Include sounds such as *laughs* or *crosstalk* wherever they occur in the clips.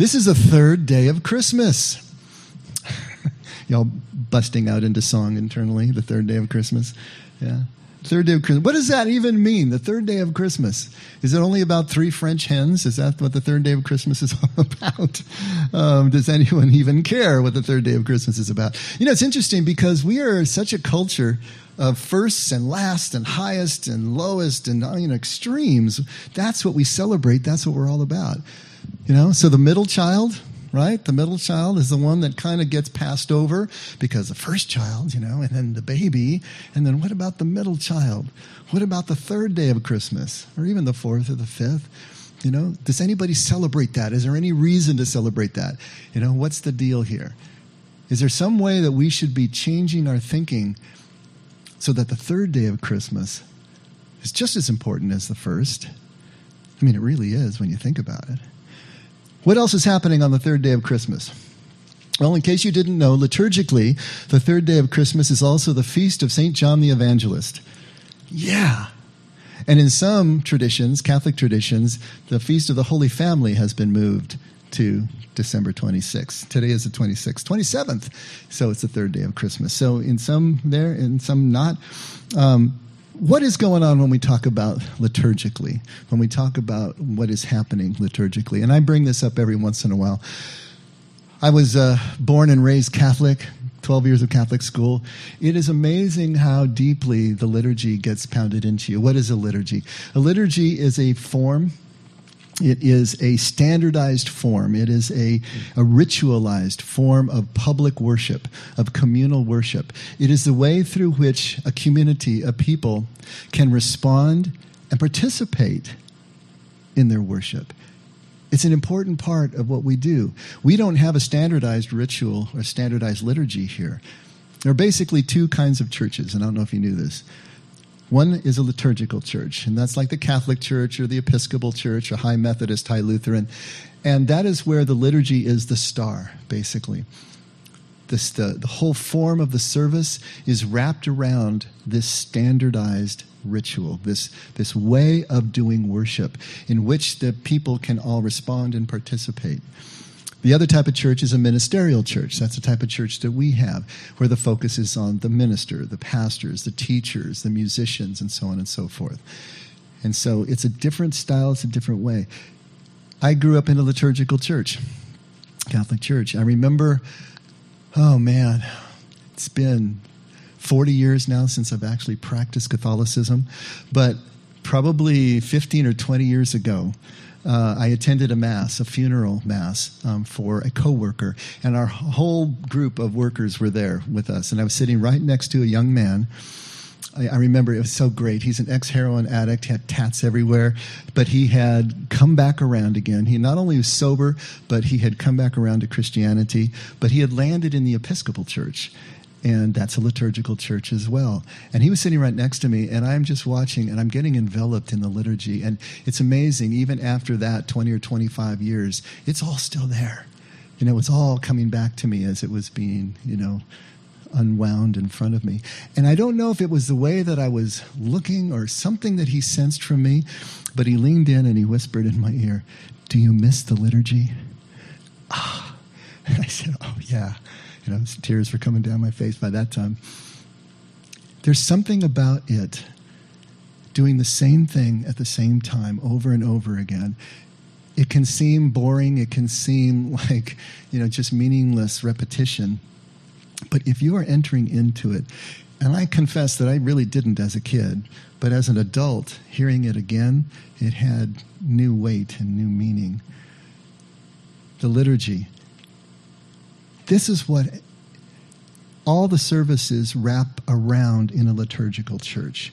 This is the third day of Christmas. *laughs* Y'all busting out into song internally, the third day of Christmas. Yeah. Third day of Christmas. What does that even mean, the third day of Christmas? Is it only about three French hens? Is that what the third day of Christmas is *laughs* all about? Um, does anyone even care what the third day of Christmas is about? You know, it's interesting because we are such a culture of firsts and last and highest and lowest and you know, extremes. That's what we celebrate. That's what we're all about. You know, so the middle child, right? The middle child is the one that kind of gets passed over because the first child, you know, and then the baby. And then what about the middle child? What about the third day of Christmas or even the fourth or the fifth? You know, does anybody celebrate that? Is there any reason to celebrate that? You know, what's the deal here? Is there some way that we should be changing our thinking so that the third day of Christmas is just as important as the first? I mean, it really is when you think about it. What else is happening on the third day of Christmas? Well, in case you didn't know, liturgically, the third day of Christmas is also the feast of St. John the Evangelist. Yeah. And in some traditions, Catholic traditions, the feast of the Holy Family has been moved to December 26th. Today is the 26th, 27th. So it's the third day of Christmas. So in some there, in some not. Um, what is going on when we talk about liturgically, when we talk about what is happening liturgically? And I bring this up every once in a while. I was uh, born and raised Catholic, 12 years of Catholic school. It is amazing how deeply the liturgy gets pounded into you. What is a liturgy? A liturgy is a form it is a standardized form. It is a, a ritualized form of public worship, of communal worship. It is the way through which a community, a people, can respond and participate in their worship. It's an important part of what we do. We don't have a standardized ritual or standardized liturgy here. There are basically two kinds of churches, and I don't know if you knew this. One is a liturgical church, and that's like the Catholic Church or the Episcopal Church or High Methodist, High Lutheran. And that is where the liturgy is the star, basically. This, the, the whole form of the service is wrapped around this standardized ritual, this, this way of doing worship in which the people can all respond and participate. The other type of church is a ministerial church. That's the type of church that we have, where the focus is on the minister, the pastors, the teachers, the musicians, and so on and so forth. And so it's a different style, it's a different way. I grew up in a liturgical church, Catholic church. I remember, oh man, it's been 40 years now since I've actually practiced Catholicism, but probably 15 or 20 years ago, uh, I attended a mass, a funeral mass um, for a coworker, and our whole group of workers were there with us. And I was sitting right next to a young man. I, I remember it was so great. He's an ex heroin addict, had tats everywhere, but he had come back around again. He not only was sober, but he had come back around to Christianity, but he had landed in the Episcopal Church and that's a liturgical church as well. And he was sitting right next to me, and I'm just watching, and I'm getting enveloped in the liturgy. And it's amazing, even after that 20 or 25 years, it's all still there. You know, it's all coming back to me as it was being, you know, unwound in front of me. And I don't know if it was the way that I was looking or something that he sensed from me, but he leaned in and he whispered in my ear, Do you miss the liturgy? Ah. *laughs* And I said, Oh, yeah. You know, tears were coming down my face by that time. There's something about it doing the same thing at the same time over and over again. It can seem boring, it can seem *laughs* like, you know, just meaningless repetition. But if you are entering into it, and I confess that I really didn't as a kid, but as an adult, hearing it again, it had new weight and new meaning. The liturgy, this is what all the services wrap around in a liturgical church.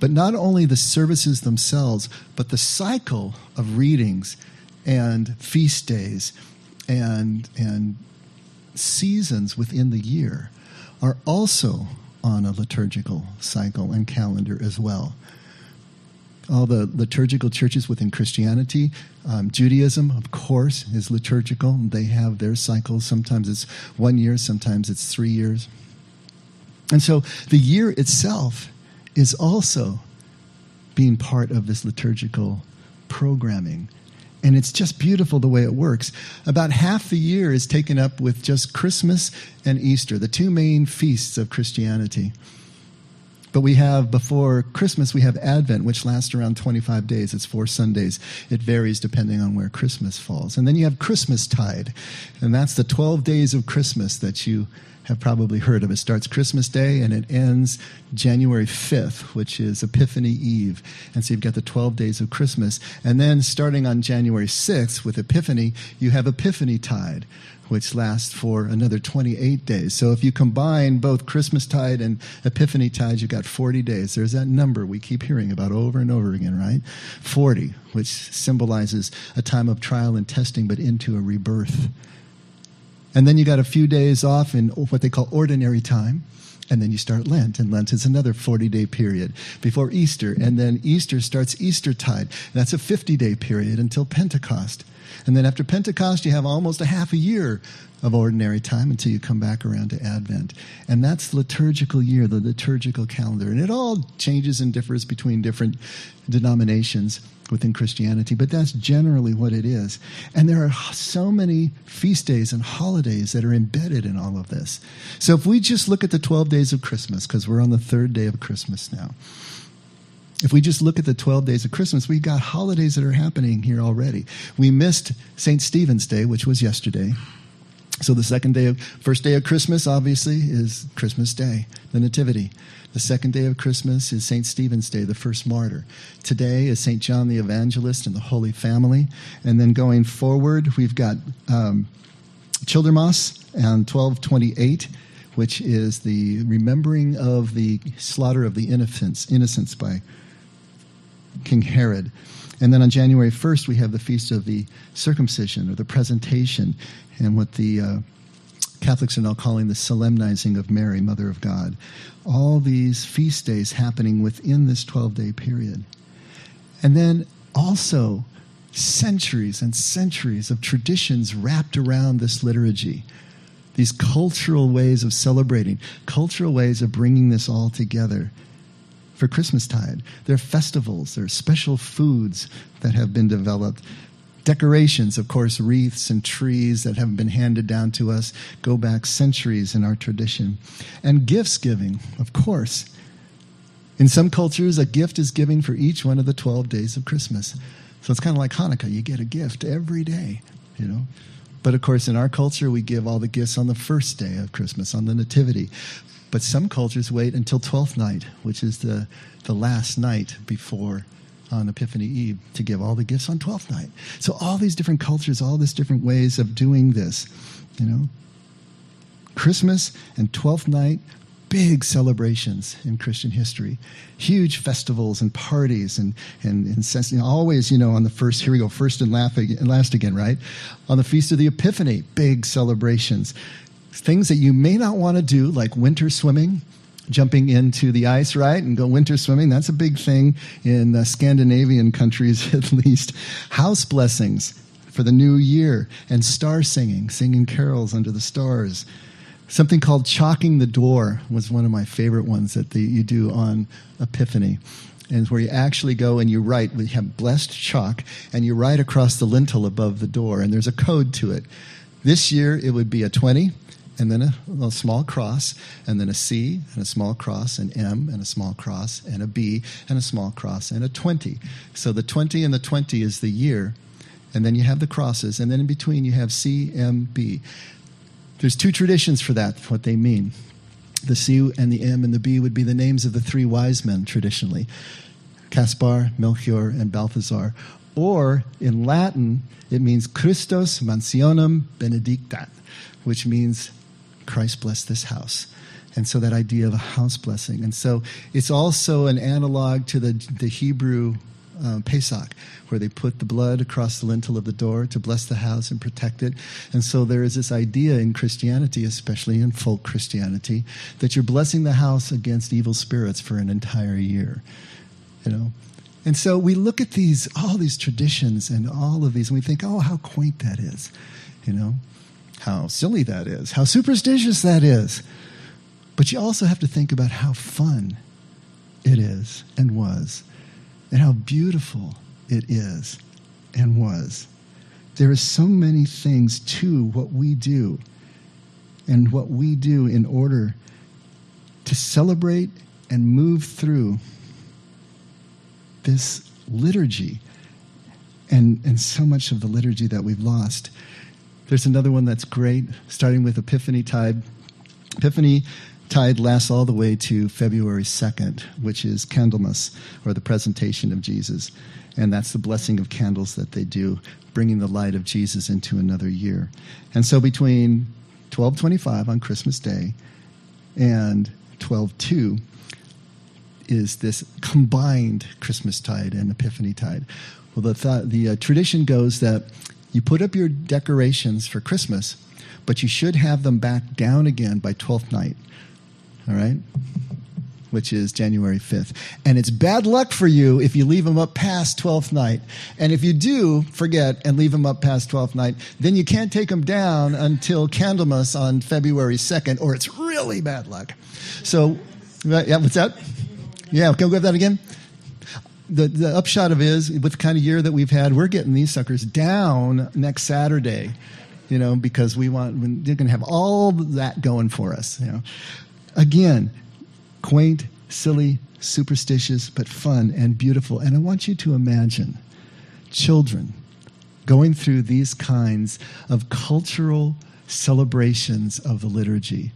But not only the services themselves, but the cycle of readings and feast days and, and seasons within the year are also on a liturgical cycle and calendar as well all the liturgical churches within Christianity. Um, Judaism, of course, is liturgical. They have their cycles. Sometimes it's one year, sometimes it's three years. And so the year itself is also being part of this liturgical programming. And it's just beautiful the way it works. About half the year is taken up with just Christmas and Easter, the two main feasts of Christianity. But we have before Christmas, we have Advent, which lasts around 25 days. It's four Sundays. It varies depending on where Christmas falls. And then you have Christmas tide, and that's the 12 days of Christmas that you have probably heard of. It starts Christmas Day and it ends January 5th, which is Epiphany Eve. And so you've got the 12 days of Christmas. And then starting on January 6th with Epiphany, you have Epiphany Tide, which lasts for another 28 days. So if you combine both Christmas tide and Epiphany tide, you've got 40 days. There's that number we keep hearing about over and over again, right? 40, which symbolizes a time of trial and testing, but into a rebirth. And then you got a few days off in what they call ordinary time. And then you start Lent, and Lent is another 40 day period before Easter. And then Easter starts Easter tide. That's a 50 day period until Pentecost. And then after Pentecost, you have almost a half a year of ordinary time until you come back around to Advent. And that's liturgical year, the liturgical calendar. And it all changes and differs between different denominations within Christianity, but that's generally what it is. And there are so many feast days and holidays that are embedded in all of this. So if we just look at the 12 days of Christmas, because we're on the third day of Christmas now, if we just look at the 12 days of Christmas, we've got holidays that are happening here already. We missed St. Stephen's Day, which was yesterday. So the second day of, first day of Christmas, obviously, is Christmas Day, the Nativity. The second day of Christmas is St. Stephen's Day, the first martyr. Today is St. John the Evangelist and the Holy Family. And then going forward, we've got um, Childermas and 1228 which is the remembering of the slaughter of the innocents, innocents by King Herod. And then on January 1st, we have the Feast of the Circumcision or the Presentation, and what the uh, Catholics are now calling the Solemnizing of Mary, Mother of God. All these feast days happening within this 12 day period. And then also centuries and centuries of traditions wrapped around this liturgy. These cultural ways of celebrating, cultural ways of bringing this all together for Christmastide. There are festivals, there are special foods that have been developed. Decorations, of course, wreaths and trees that have been handed down to us go back centuries in our tradition. And gifts giving, of course. In some cultures, a gift is given for each one of the 12 days of Christmas. So it's kind of like Hanukkah. You get a gift every day, you know. But of course, in our culture, we give all the gifts on the first day of Christmas, on the Nativity. But some cultures wait until Twelfth Night, which is the, the last night before on Epiphany Eve, to give all the gifts on Twelfth Night. So all these different cultures, all these different ways of doing this, you know. Christmas and Twelfth Night big celebrations in Christian history, huge festivals and parties, and and, and you know, always, you know, on the first here we go, first and last again, right? On the feast of the Epiphany, big celebrations things that you may not want to do, like winter swimming, jumping into the ice, right, and go winter swimming. That's a big thing in uh, Scandinavian countries, *laughs* at least. House blessings for the new year, and star singing, singing carols under the stars. Something called chalking the door was one of my favorite ones that the, you do on Epiphany. And where you actually go and you write, we have blessed chalk, and you write across the lintel above the door, and there's a code to it. This year it would be a 20, and then a, a, small cross, and then a C, and a small cross, an M, and a small cross, and a B, and a small cross, and a 20. So the 20 and the 20 is the year, and then you have the crosses, and then in between you have C, M, B. There's two traditions for that, what they mean. The C and the M and the B would be the names of the three wise men traditionally Caspar, Melchior, and Balthazar. Or in Latin, it means Christus mansionem benedictat, which means Christ bless this house. And so that idea of a house blessing. And so it's also an analog to the, the Hebrew um, Pesach, where they put the blood across the lintel of the door to bless the house and protect it. And so there is this idea in Christianity, especially in folk Christianity, that you're blessing the house against evil spirits for an entire year. You know? And so we look at these, all these traditions and all of these, and we think, oh, how quaint that is. You know? How silly that is, how superstitious that is. But you also have to think about how fun it is and was, and how beautiful it is and was There are so many things to what we do and what we do in order to celebrate and move through this liturgy and, and so much of the liturgy that we've lost. There's another one that's great, starting with Epiphany Tide. Epiphany Tide lasts all the way to February 2nd, which is Candlemas, or the presentation of Jesus. And that's the blessing of candles that they do, bringing the light of Jesus into another year. And so between 1225 on Christmas Day and 122 is this combined Christmas tide and Epiphany tide. Well, the, th- the uh, tradition goes that you put up your decorations for Christmas, but you should have them back down again by 12th night. All right? which is January 5th. And it's bad luck for you if you leave them up past 12th night. And if you do forget and leave them up past 12th night, then you can't take them down until Candlemas on February 2nd, or it's really bad luck. So, yeah, what's that? Yeah, can we go that again? The, the upshot of is with the kind of year that we've had, we're getting these suckers down next Saturday you know, because we want, they're going to have all that going for us, you know. Again, quaint, silly, superstitious, but fun and beautiful. And I want you to imagine children going through these kinds of cultural celebrations of the liturgy.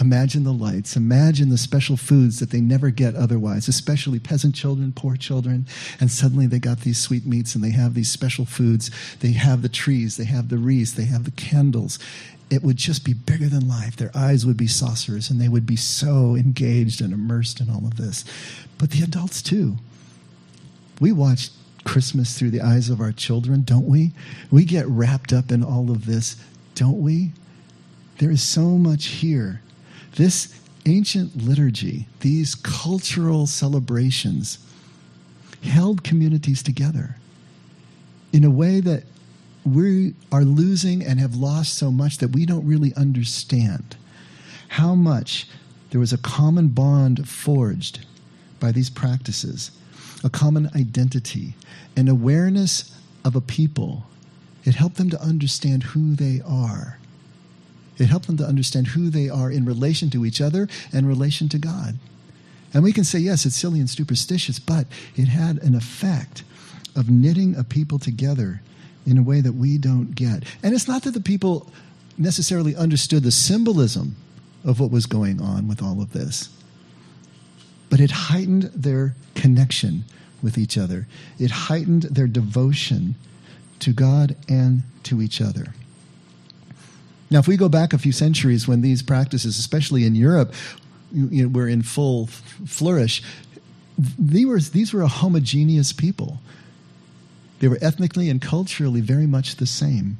Imagine the lights. Imagine the special foods that they never get otherwise, especially peasant children, poor children. And suddenly they got these sweet meats and they have these special foods. They have the trees, they have the wreaths, they have the candles it would just be bigger than life. Their eyes would be saucers and they would be so engaged and immersed in all of this. But the adults, too. We watch Christmas through the eyes of our children, don't we? We get wrapped up in all of this, don't we? There is so much here. This ancient liturgy, these cultural celebrations, held communities together in a way that we are losing and have lost so much that we don't really understand how much there was a common bond forged by these practices, a common identity, an awareness of a people. It helped them to understand who they are. It helped them to understand who they are in relation to each other and relation to God. And we can say, yes, it's silly and superstitious, but it had an effect of knitting a people together in a way that we don't get. And it's not that the people necessarily understood the symbolism of what was going on with all of this, but it heightened their connection with each other, it heightened their devotion to God and to each other. Now, if we go back a few centuries when these practices, especially in Europe, you know, were in full flourish, these were, these were a homogeneous people. They were ethnically and culturally very much the same.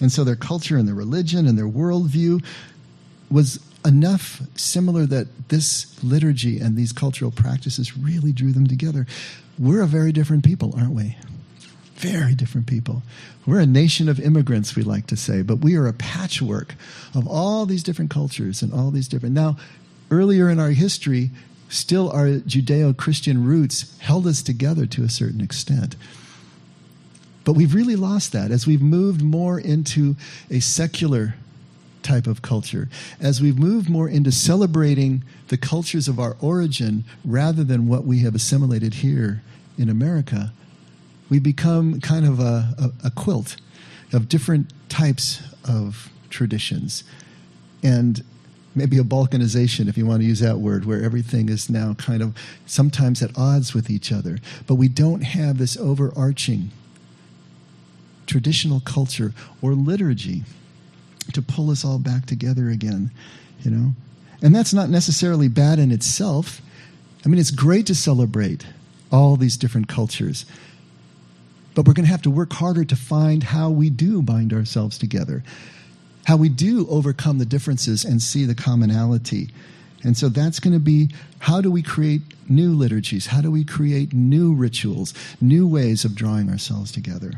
And so their culture and their religion and their worldview was enough similar that this liturgy and these cultural practices really drew them together. We're a very different people, aren't we? Very different people. We're a nation of immigrants, we like to say, but we are a patchwork of all these different cultures and all these different. Now, earlier in our history, still our Judeo Christian roots held us together to a certain extent. But we've really lost that as we've moved more into a secular type of culture, as we've moved more into celebrating the cultures of our origin rather than what we have assimilated here in America. We become kind of a, a, a quilt of different types of traditions. And maybe a balkanization, if you want to use that word, where everything is now kind of sometimes at odds with each other. But we don't have this overarching traditional culture or liturgy to pull us all back together again, you know? And that's not necessarily bad in itself. I mean, it's great to celebrate all these different cultures. But we're going to have to work harder to find how we do bind ourselves together how we do overcome the differences and see the commonality. And so that's going to be how do we create new liturgies? How do we create new rituals, new ways of drawing ourselves together?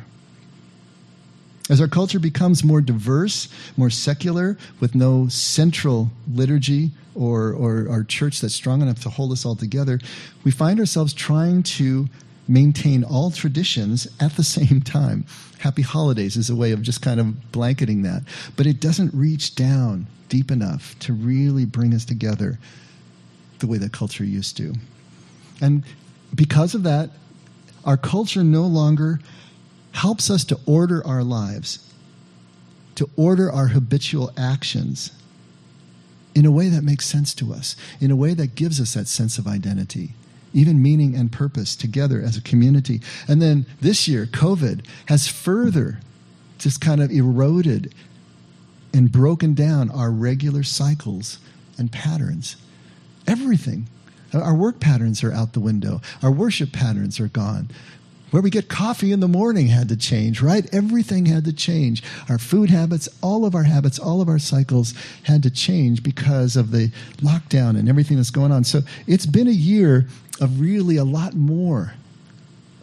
As our culture becomes more diverse, more secular, with no central liturgy or, or our church that's strong enough to hold us all together, we find ourselves trying to maintain all traditions at the *laughs* same time. Happy holidays is a way of just kind of blanketing that. But it doesn't reach down deep enough to really bring us together the way that culture used to. And because of that, our culture no longer helps us to order our lives, to order our habitual actions in a way that makes sense to us, in a way that gives us that sense of identity, even meaning and purpose together as a community. And then this year, COVID has further just kind of eroded and broken down our regular cycles and patterns. Everything. Our work patterns are out the window. Our worship patterns are gone. Where we get coffee in the morning had to change, right? Everything had to change. Our food habits, all of our habits, all of our cycles had to change because of the lockdown and everything that's going on. So it's been a year of really a lot more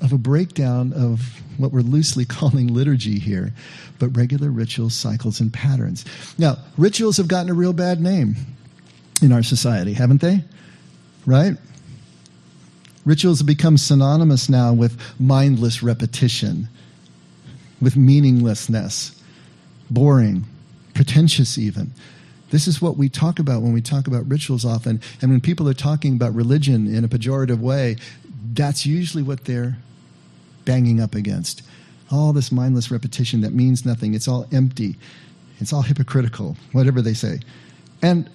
of a breakdown of what we're loosely *laughs* calling liturgy here, but regular rituals, cycles, and patterns. Now, rituals have gotten a real bad name in our society, haven't they? Right? Rituals have become synonymous now with mindless repetition, with meaninglessness, boring, pretentious, even. This is what we talk about when we talk about rituals often. And when people are talking about religion in a pejorative way, that's usually what they're banging up against. All this mindless repetition that means nothing. It's all empty. It's all hypocritical, whatever they say. And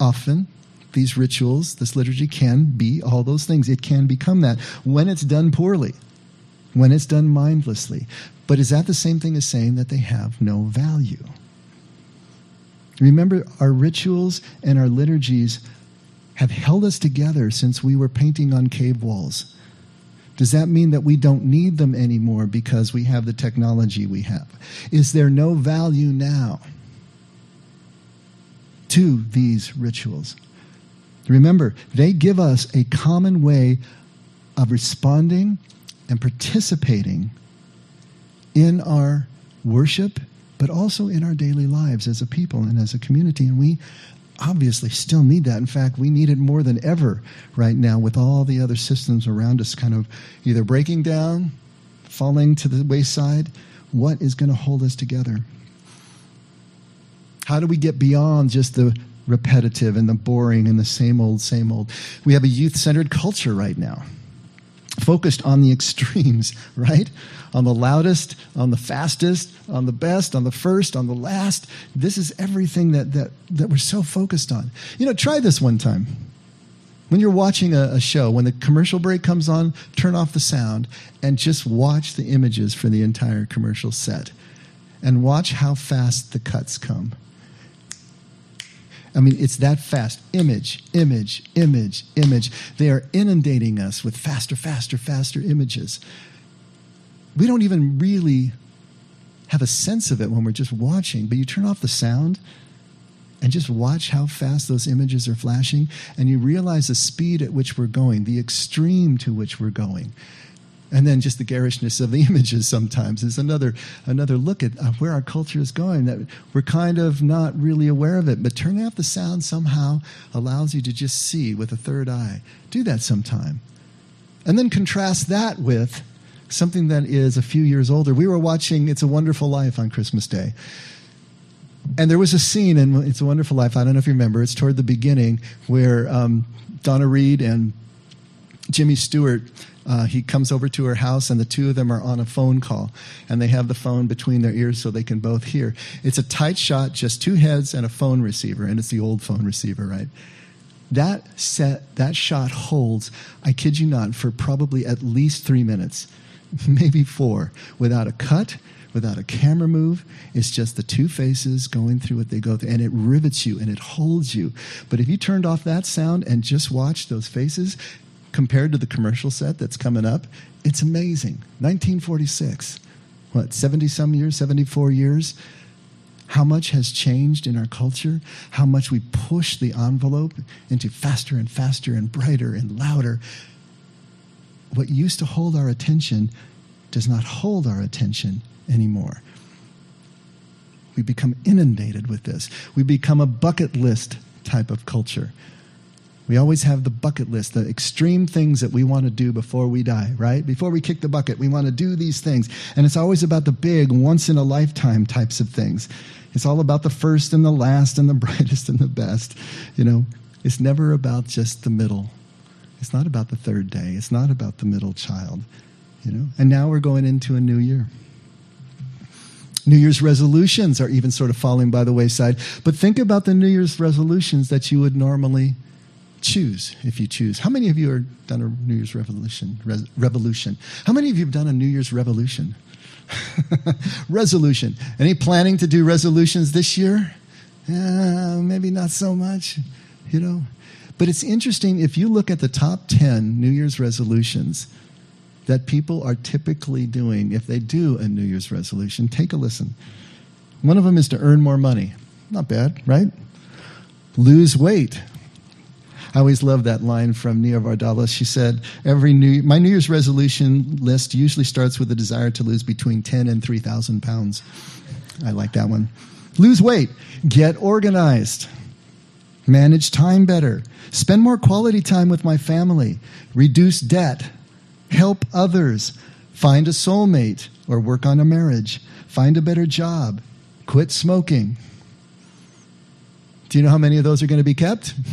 often these rituals, this liturgy can be all those things. It can become that when it's done poorly, when it's done mindlessly. But is that the same thing as saying that they have no value? Remember, our rituals and our liturgies have held us together since we were painting on cave walls. Does that mean that we don't need them anymore because we have the technology we have? Is there no value now to these rituals? Remember, they give us a common way of responding and participating in our worship, but also in our daily lives as a people and as a community. And we obviously still need that. In fact, we need it more than ever right now with all the other systems around us kind of either breaking down, falling to the wayside. What is going to hold us together? How do we get beyond just the repetitive and the boring and the same old, same old. We have a youth centered culture right now, focused on the extremes, *laughs* right? On the loudest, on the fastest, on the best, on the first, on the last. This is everything that, that, that we're so focused on. You know, try this one time. When you're watching a, a, show, when the commercial break comes on, turn off the sound and just watch the images for the entire commercial set. And watch how fast the cuts come. I mean, it's that fast. Image, image, image, image. They are inundating us with faster, faster, faster images. We don't even really have a sense of it when we're just watching, but you turn off the sound and just watch how fast those images are flashing, and you realize the speed at which we're going, the extreme to which we're going and then just the garishness of the *laughs* images sometimes is another another look at uh, where our culture is going that we're kind of not really aware of it but turning off the sound somehow allows you to just see with a third eye do that sometime and then contrast that with something that is a few years older we were watching it's a wonderful life on christmas day and there was a scene in It's a Wonderful Life. I don't know if you remember. It's toward the beginning where um, Donna Reed and Jimmy Stewart uh, he comes over to her house and the two of them are on a phone call and they have the phone between their ears so they can both hear it's a tight shot just two heads and a phone receiver and it's the old phone receiver right that set that shot holds i kid you not for probably at least three minutes *laughs* maybe four without a cut without a camera move. It's just the two faces going through what they go through, and it rivets you and it holds you. But if you turned off that sound and just watched those faces, compared to the commercial set that's coming up, it's amazing. 1946, what, 70 some years, 74 years? How much has changed in our culture? How much we push the envelope into faster and faster and brighter and louder. What used to hold our attention does not hold our attention anymore. We become inundated with this. We become a bucket list type of culture We always have the bucket list, the extreme things that we want to do before we die, right? Before we kick the bucket, we want to do these things. And it's always about the big, once in a lifetime types of things. It's all about the first and the last and the *laughs* brightest and the best. You know, it's never about just the middle. It's not about the third day. It's not about the middle child, you know? And now we're going into a new year. New Year's resolutions are even sort of falling by the wayside. But think about the New Year's resolutions that you would normally choose if you choose. How many of you have done a New Year's revolution? Re- revolution. How many of you have done a New Year's revolution? *laughs* resolution. Any planning to do resolutions this year? Uh, maybe not so much, you know. But it's interesting if you look at the top 10 New Year's resolutions, that people are typically doing if they do a New Year's resolution. Take a listen. One of them is to earn more money. Not bad, right? Lose weight. I always love that line from Nia Vardalos. She said, "Every new my New Year's resolution list usually starts with a desire to lose between ten and three thousand pounds." I like that one. Lose weight. Get organized. Manage time better. Spend more quality time with my family. Reduce debt help others, find a soulmate or work on a marriage, find a better job, quit smoking. Do you know how many of those are going to be kept? *laughs*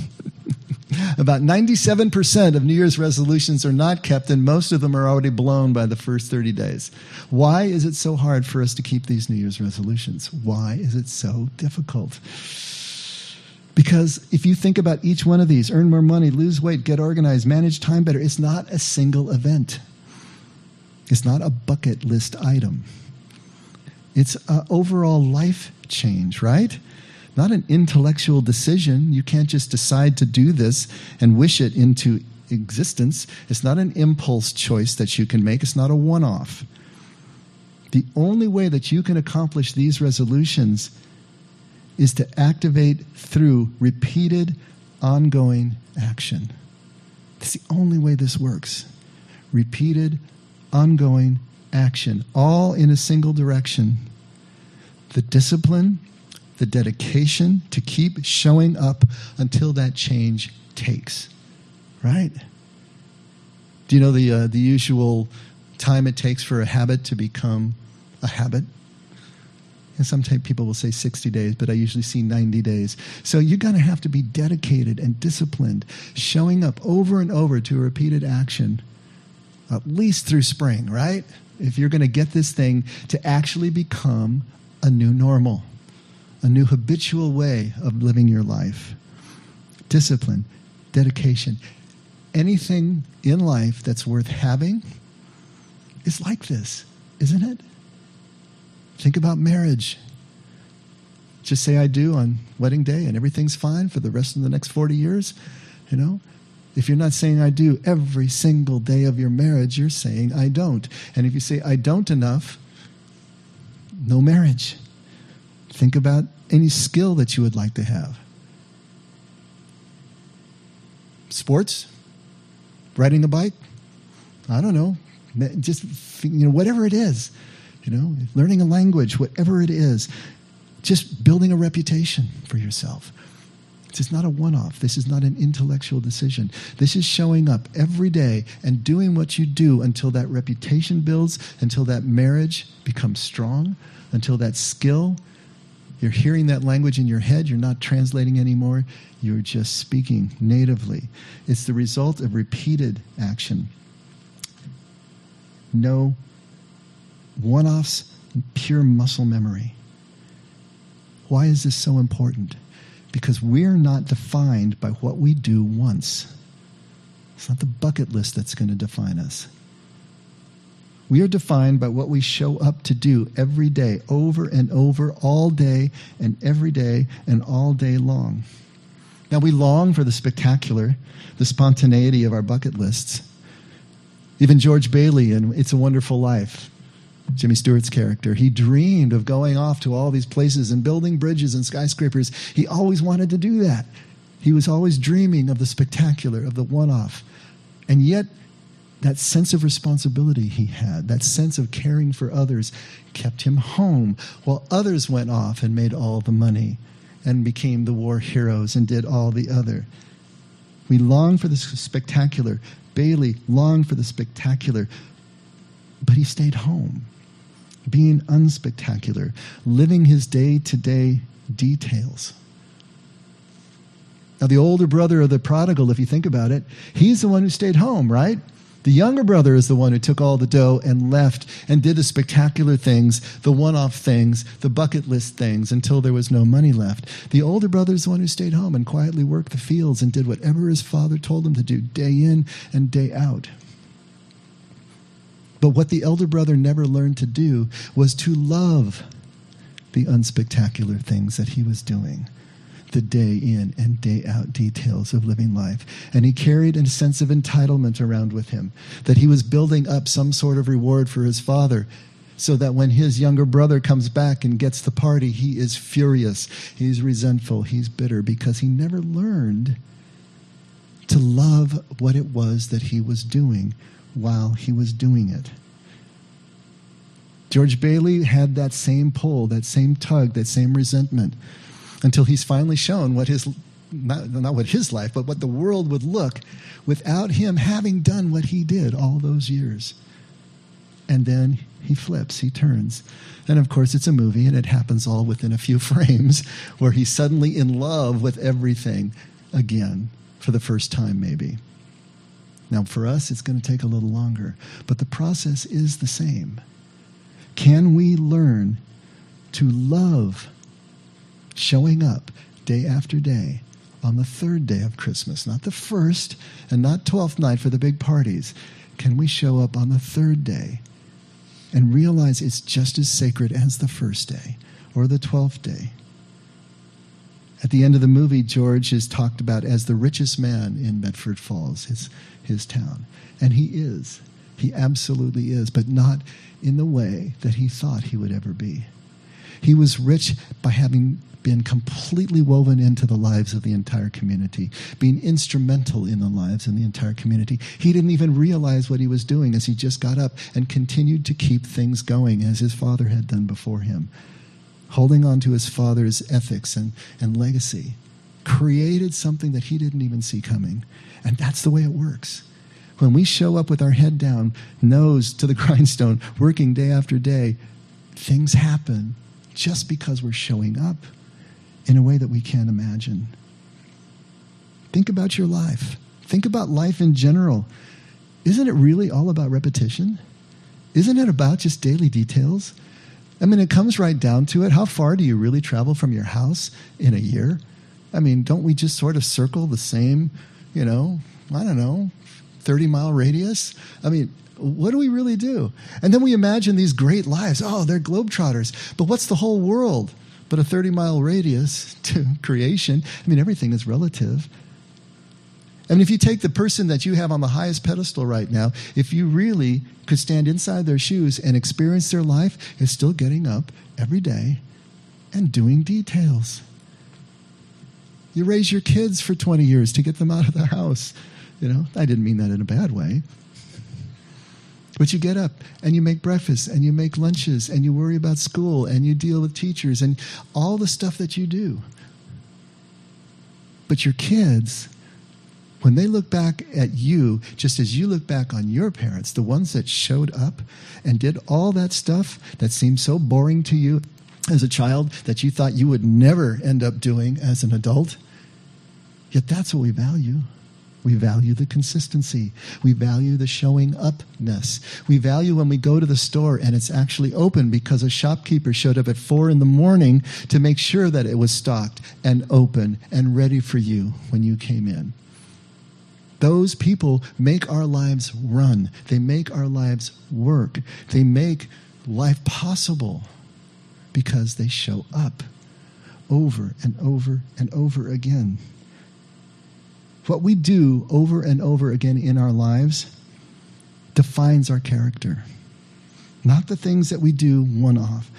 About 97% of New Year's resolutions are not kept, and most of them are already blown by the first 30 days. Why is it so hard for us to keep these New Year's resolutions? Why is it so difficult? Because if you think about each one of these earn more money, lose weight, get organized, manage time better it's not a single event. It's not a bucket list item. It's an overall life change, right? Not an intellectual decision. You can't just decide to do this and wish it into existence. It's not an impulse choice that you can make, it's not a one off. The only way that you can accomplish these resolutions is to activate through repeated, ongoing action. That's the only way this works. Repeated, ongoing action, all in a single direction. The discipline, the dedication to keep showing up until that change takes. Right? Do you know the, uh, the usual time it takes for a habit to become a habit? And sometimes people will say 60 days, but I usually see 90 days. So you're going to have to be dedicated and disciplined, showing up over and over to a repeated action, at least through spring, right? If you're going to get this thing to actually become a new normal, a new habitual way of living your life. Discipline, dedication. Anything in life that's worth having is like this, isn't it? Think about marriage. Just say I do on wedding day and everything's fine for the rest of the next 40 years. You know, if you're not saying I do every single day of your marriage, you're saying I don't. And if you say I don't enough, no marriage. Think about any skill that you would like to have. Sports? Riding a bike? I don't know. Just, you know, whatever it is you know, learning a language, whatever it is, just building a reputation for yourself. This is not a one off. This is not an intellectual decision. This is showing up every day and doing what you do until that reputation builds, until that marriage becomes strong, until that skill, you're hearing that language in your head, you're not translating anymore, you're just speaking natively. It's the result of repeated action. No one offs, pure muscle memory. Why is this so important? Because we're not defined by what we do once. It's not the bucket list that's going to define us. We are defined by what we show up to do every day, over and over, all day and every day and all day long. Now, we long for the spectacular, the spontaneity of our bucket lists. Even George Bailey in It's a Wonderful Life Jimmy Stewart's character. He dreamed of going off to all these places and building bridges and skyscrapers. He always wanted to do that. He was always dreaming of the spectacular, of the one off. And yet, that sense of responsibility he had, that sense of caring for others, kept him home while others went off and made all the money and became the war heroes and did all the other. We long for the spectacular. Bailey longed for the spectacular, but he stayed home, being unspectacular, living his day to day details. Now, the older brother of the prodigal, if you think about it, he's the one who stayed home, right? The younger brother is the one who took all the dough and left and did the spectacular things, the one off things, the bucket list things until there was no money left. The older brother is the one who stayed home and quietly worked the fields and did whatever his father told him to do day in and day out. But what the elder brother never learned to do was to love the unspectacular things that he was doing the day in and day out details of living life. And he carried a sense of entitlement around with him, that he was building up some sort of reward for his father. So that when his younger brother comes back and gets the party, he is furious, he's resentful, he's bitter because he never learned to love what it was that he was doing while he was doing it. George Bailey had that same pull, that same tug, that same resentment until he's finally shown what his not, not what his life, but what the world would look without him having done what he did all those years. And then he flips, he turns. And of course, it's a movie, and it happens all within a few *laughs* frames where he's suddenly in love with everything again for the first time, maybe. Now, for us, it's going to take a little longer, but the process is the same. Can we learn to love showing up day after day on the third day of Christmas, not the first and not 12th night for the big parties. Can we show up on the third day and realize it's just as sacred as the first day or the 12th day? At the end of the movie, George is talked about as the richest man in Bedford Falls, his, his town. And he is. He absolutely is, but not in the way that he thought he would ever be. He was rich by having been completely woven into the lives of the entire community, being instrumental in the lives of the entire community. He didn't even realize what he was doing as he just got up and continued to keep things going as his father had done before him, holding on to his father's ethics and, and legacy. Created something that he didn't even see coming. And that's the way it works when we show up with our head down, nose to the *laughs* grindstone, working day after day, things happen just because we're showing up in a way that we can't imagine. Think about your life. Think about life in general. Isn't it really all about repetition? Isn't it about just daily details? I mean, it comes right down to it. How far do you really travel from your house in a year? I mean, don't we just sort of circle the same, you know, I don't know, 30 mile radius? I mean, what do we really do? And then we imagine these great lives. Oh, they're globetrotters. But what's the whole world? But a 30 mile radius to creation. I mean, everything is relative. I mean, if you take the person that you have on the highest pedestal right now, if you really could stand inside their shoes and experience their life, it's still getting up every day and doing details. You raise your kids for 20 years to get them out of the house. You know, I didn't mean that in a bad way. But you get up and you make breakfast and you make lunches and you worry about school and you deal with teachers and all the stuff that you do. But your kids, when they look back at you, just as you look back on your parents, the ones that showed up and did all that stuff that seemed so boring to you as a child that you thought you would never end up doing as an adult, yet that's what we value. We value the consistency. We value the showing upness. We value when we go to the store and it's actually open because a shopkeeper showed up at four in the morning to make sure that it was stocked and open and ready for you when you came in. Those people make our lives run. They make our lives work. They make life possible because they show up over and over and over again. What we do over and over again in our lives defines our character. Not the things that we do one off,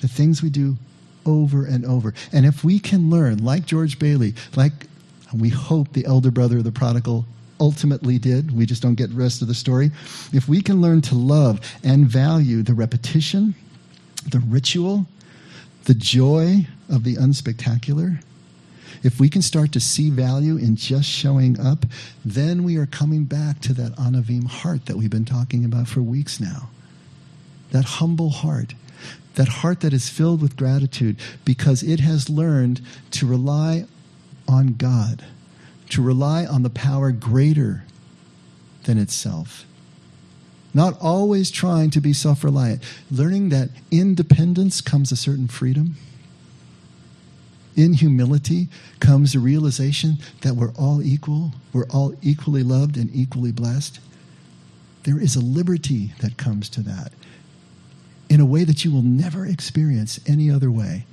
the things we do over and over. And if we can learn, like George Bailey, like we hope the elder brother of the prodigal ultimately did, we just don't get the rest of the story. If we can learn to love and value the repetition, the ritual, the joy of the unspectacular, if we can start to see value in just showing up, then we are coming back to that Anavim heart that we've been talking about for weeks now. That humble heart. That heart that is filled with gratitude because it has learned to rely on God, to rely on the power greater than itself. Not always trying to be self reliant, learning that independence comes a certain freedom in humility comes the realization that we're all equal, we're all equally loved and equally blessed. There is a liberty that comes to that in a way that you will never experience any other way.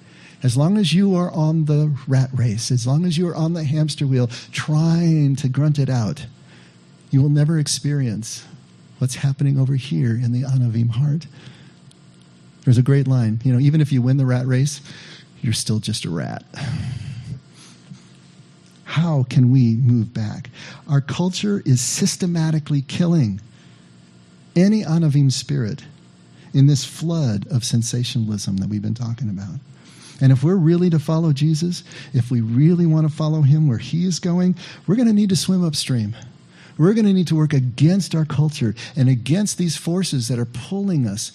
As long as you are on the rat race, as long as you are on the hamster wheel trying to grunt it out, you will never experience what's happening over here in the Anavim heart. There's a great line. You know, even if you win the rat race, you're still just a rat. How can we move back? Our culture is systematically killing any Anavim spirit in this flood of sensationalism that we've been talking about. And if we're really to follow Jesus, if we really want to follow him where he is going, we're going to need to swim upstream. We're going to need to work against our culture and against these forces that are pulling us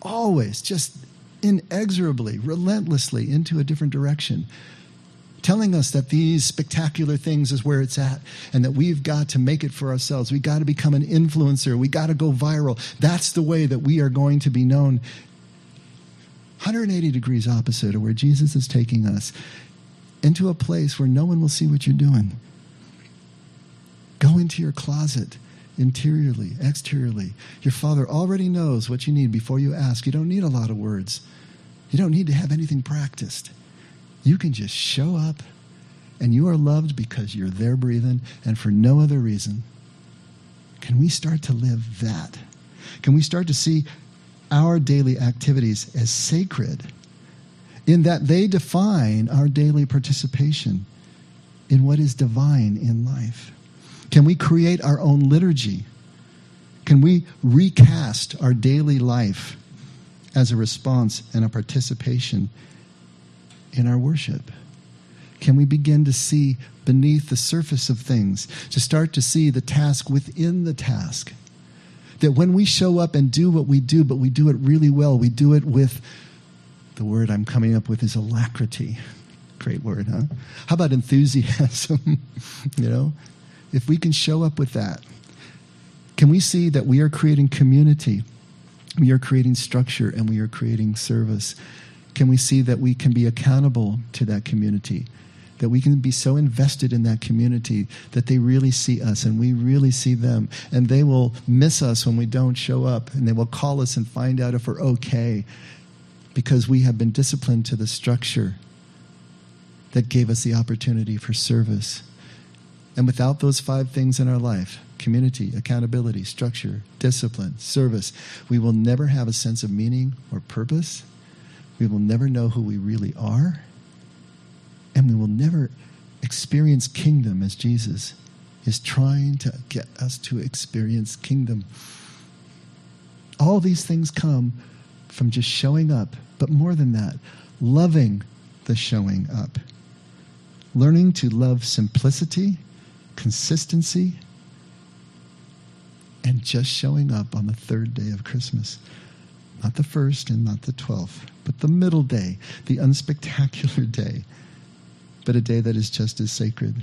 always just inexorably, relentlessly into a different direction, telling us that these spectacular things is where it's at and that we've got to make it for ourselves. We've got to become an influencer. We've got to go viral. That's the way that we are going to be known. 180 degrees opposite of where Jesus is taking us into a place where no one will see what you're doing. Go into your closet interiorly, exteriorly. Your Father already knows what you need before you ask. You don't need a lot of words, you don't need to have anything practiced. You can just show up, and you are loved because you're there breathing and for no other reason. Can we start to live that? Can we start to see our daily activities as sacred in that they define our daily participation in what is divine in life? Can we create our own liturgy? Can we recast our daily life as a response and a participation in our worship? Can we begin to see beneath the surface of things, to start to see the task within the task? That when we show up and do what we do, but we do it really well, we do it with the word I'm coming up with is alacrity. Great word, huh? How about enthusiasm? *laughs* you know, if we can show up with that, can we see that we are creating community? We are creating structure and we are creating service. Can we see that we can be accountable to that community? That we can be so invested in that community that they really see us and we really see them. And they will miss us when we don't show up and they will call us and find out if we're okay because we have been disciplined to the structure that gave us the opportunity for service. And without those five things in our life community, accountability, structure, discipline, service we will never have a sense of meaning or purpose. We will never know who we really are. And we will never experience kingdom as Jesus is trying to get us to experience kingdom. All these things come from just showing up, but more than that, loving the showing up. Learning to love simplicity consistency, and just showing up on the third day of Christmas. Not the first and not the twelfth, but the middle day, the unspectacular *laughs* day, but a day that is just as sacred.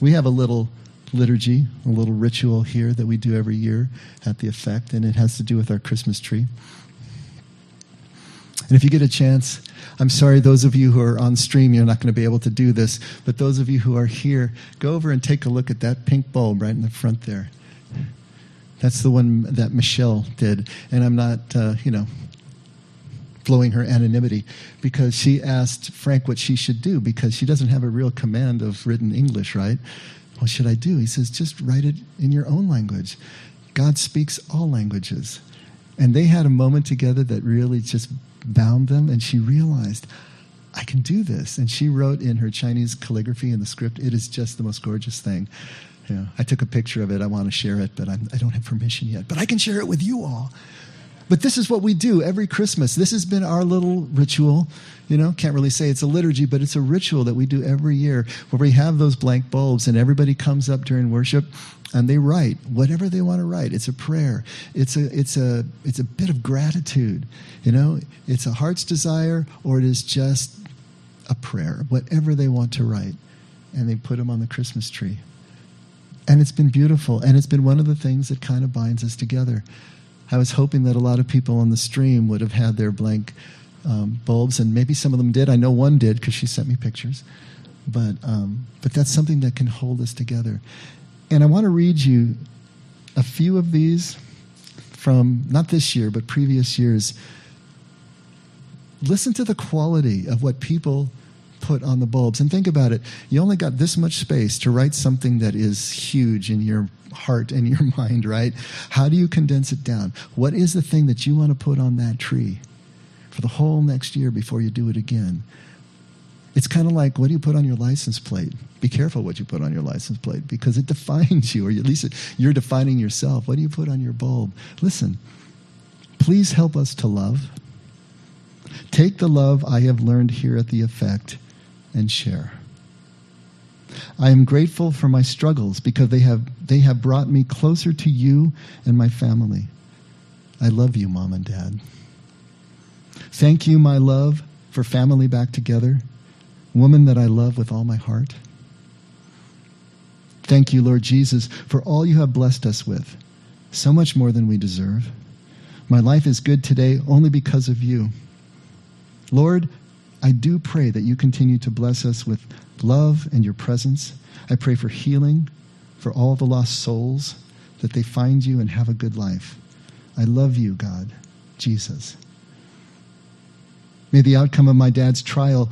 We have a little liturgy, a little ritual here that we do every year at the effect, and it has to do with our Christmas tree. And if you get a chance, I'm sorry, those of you who are on stream, you're not going to be able to do this, but those of you who are here, go over and take a look at that pink bulb right in the front there. That's the one that Michelle did. And I'm not, uh, you know, blowing her anonymity because she asked Frank what she should do because she doesn't have a real command of written English, right? What should I do? He says, just write it in your own language. God speaks all languages. And they had a moment together that really just bound them, and she realized, I can do this. And she wrote in her Chinese calligraphy in the script, it is just the most gorgeous thing. Know, I took a picture of it. I want to share it, but I'm, I do not have permission yet. But I can share it with you all. But this is what we do every Christmas. This has been our little ritual. You know, can't really say it's a liturgy, but it's a ritual that we do every year where we have those blank bulbs and everybody comes up during worship and they write whatever they want to write. It's a prayer. It's a it's a it's a bit of gratitude. You know, it's a heart's desire or it is just a prayer, whatever they want to write. And they put them on the Christmas tree. And it's been beautiful. And it's been one of the things that kind of binds us together. I was hoping that a lot of people on the stream would have had their blank um, bulbs, and maybe some of them did. I know one did because she sent me pictures. But, um, but that's something that can hold us together. And I want to read you a few of these from not this year, but previous years. Listen to the quality of what people put on the bulbs. And think about it. You only got this much space to write something that is huge in your heart and *laughs* your mind, right? How do you condense it down? What is the thing that you want to put on that tree for the whole next year before you do it again? It's kind of like what do you put on your license plate? Be careful what you put on your license plate because it *laughs* defines you, or at least you're defining yourself. What do you put on your bulb? Listen, please help us to love. Take the love I have learned here at the effect and share. I am grateful for my struggles because they have, they have brought me closer to you and my family. I love you, Mom and Dad. Thank you, my love, for family back together, woman that I love with all my heart. Thank you, Lord Jesus, for all you have blessed us with, so much more than we deserve. My life is good today only because of you. Lord, I do pray that you continue to bless us with love and your presence. I pray for healing for all the lost souls, that they find you and have a good life. I love you, God, Jesus. May the outcome of my dad's trial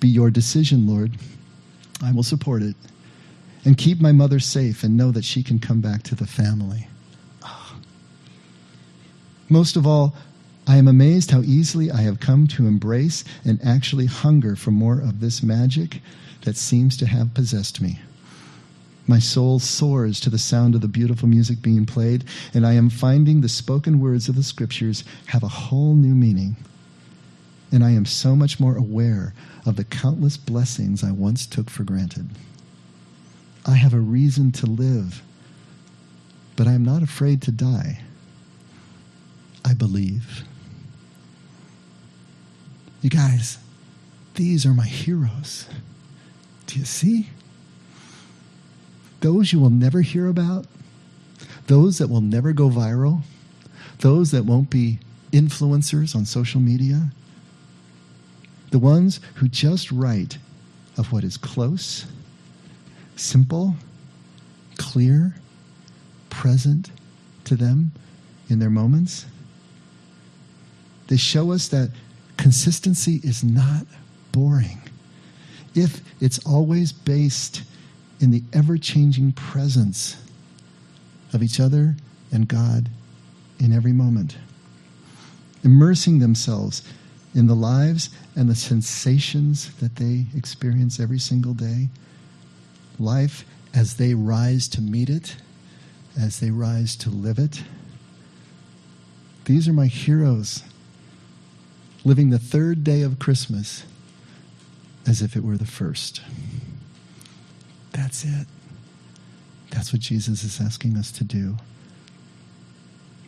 be your decision, Lord. I will support it. And keep my mother safe and know that she can come back to the family. Ah. Most of all, I am amazed how easily I have come to embrace and actually hunger for more of this magic that seems to have possessed me. My soul soars to the sound of the beautiful music being played, and I am finding the spoken words of the scriptures have a whole new meaning. And I am so much more aware of the countless blessings I once took for granted. I have a reason to live, but I am not afraid to die. I believe. You guys, these are my heroes. Do you see? Those you will never hear about, those that will never go viral, those that won't be influencers on social media, the ones who just write of what is close, simple, clear, present to them in their moments. They show us that consistency is not boring if it's always based in the ever changing presence of each other and God in every moment. Immersing themselves in the lives and the sensations that they experience every single day. Life as they rise to meet it, as they rise to live it. These are my heroes living the third day of Christmas as if it were the first. That's it. That's what Jesus is asking us to do.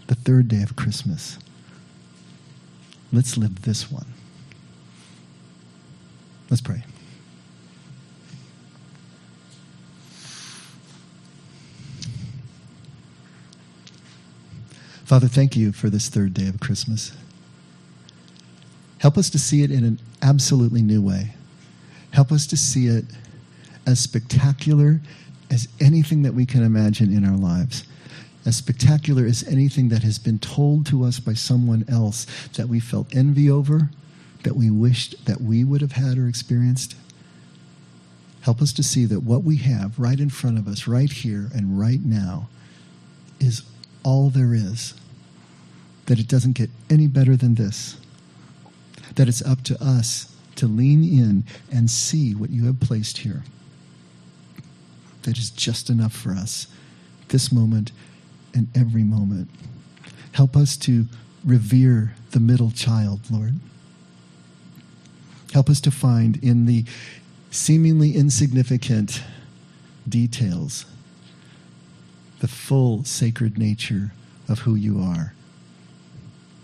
The third day of Christmas. Let's live this one. Let's pray. Father, thank you for this third day of Christmas. Help us to see it in an absolutely new way. Help us to see it as spectacular as anything that we can imagine in our lives. As spectacular as anything that has been told to us by someone else that we felt envy over, that we wished that we would have had or experienced. Help us to see that what we have right in front of us, right here and right now, is all there is. That it doesn't get any better than this that it's up to us to lean in and see what you have placed here. That is just enough for us, this moment and every moment. Help us to revere the middle child, Lord. Help us to find in the seemingly insignificant details the full sacred nature of who you are.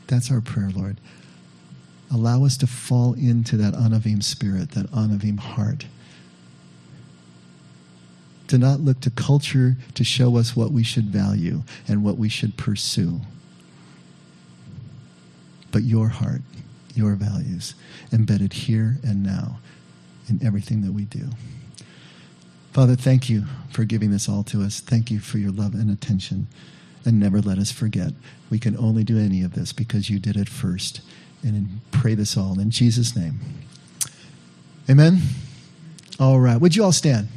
That's our prayer, Lord. Allow us to fall into that Anavim spirit, that Anavim heart. To not look to culture to show us what we should value and what we should pursue, but your heart, your values, embedded here and now in everything that we do. Father, thank you for giving this all to us. Thank you for your love and attention. And never let us forget. We can only do any of this because you did it first. And pray this all in Jesus' name. Amen. All right. Would you all stand?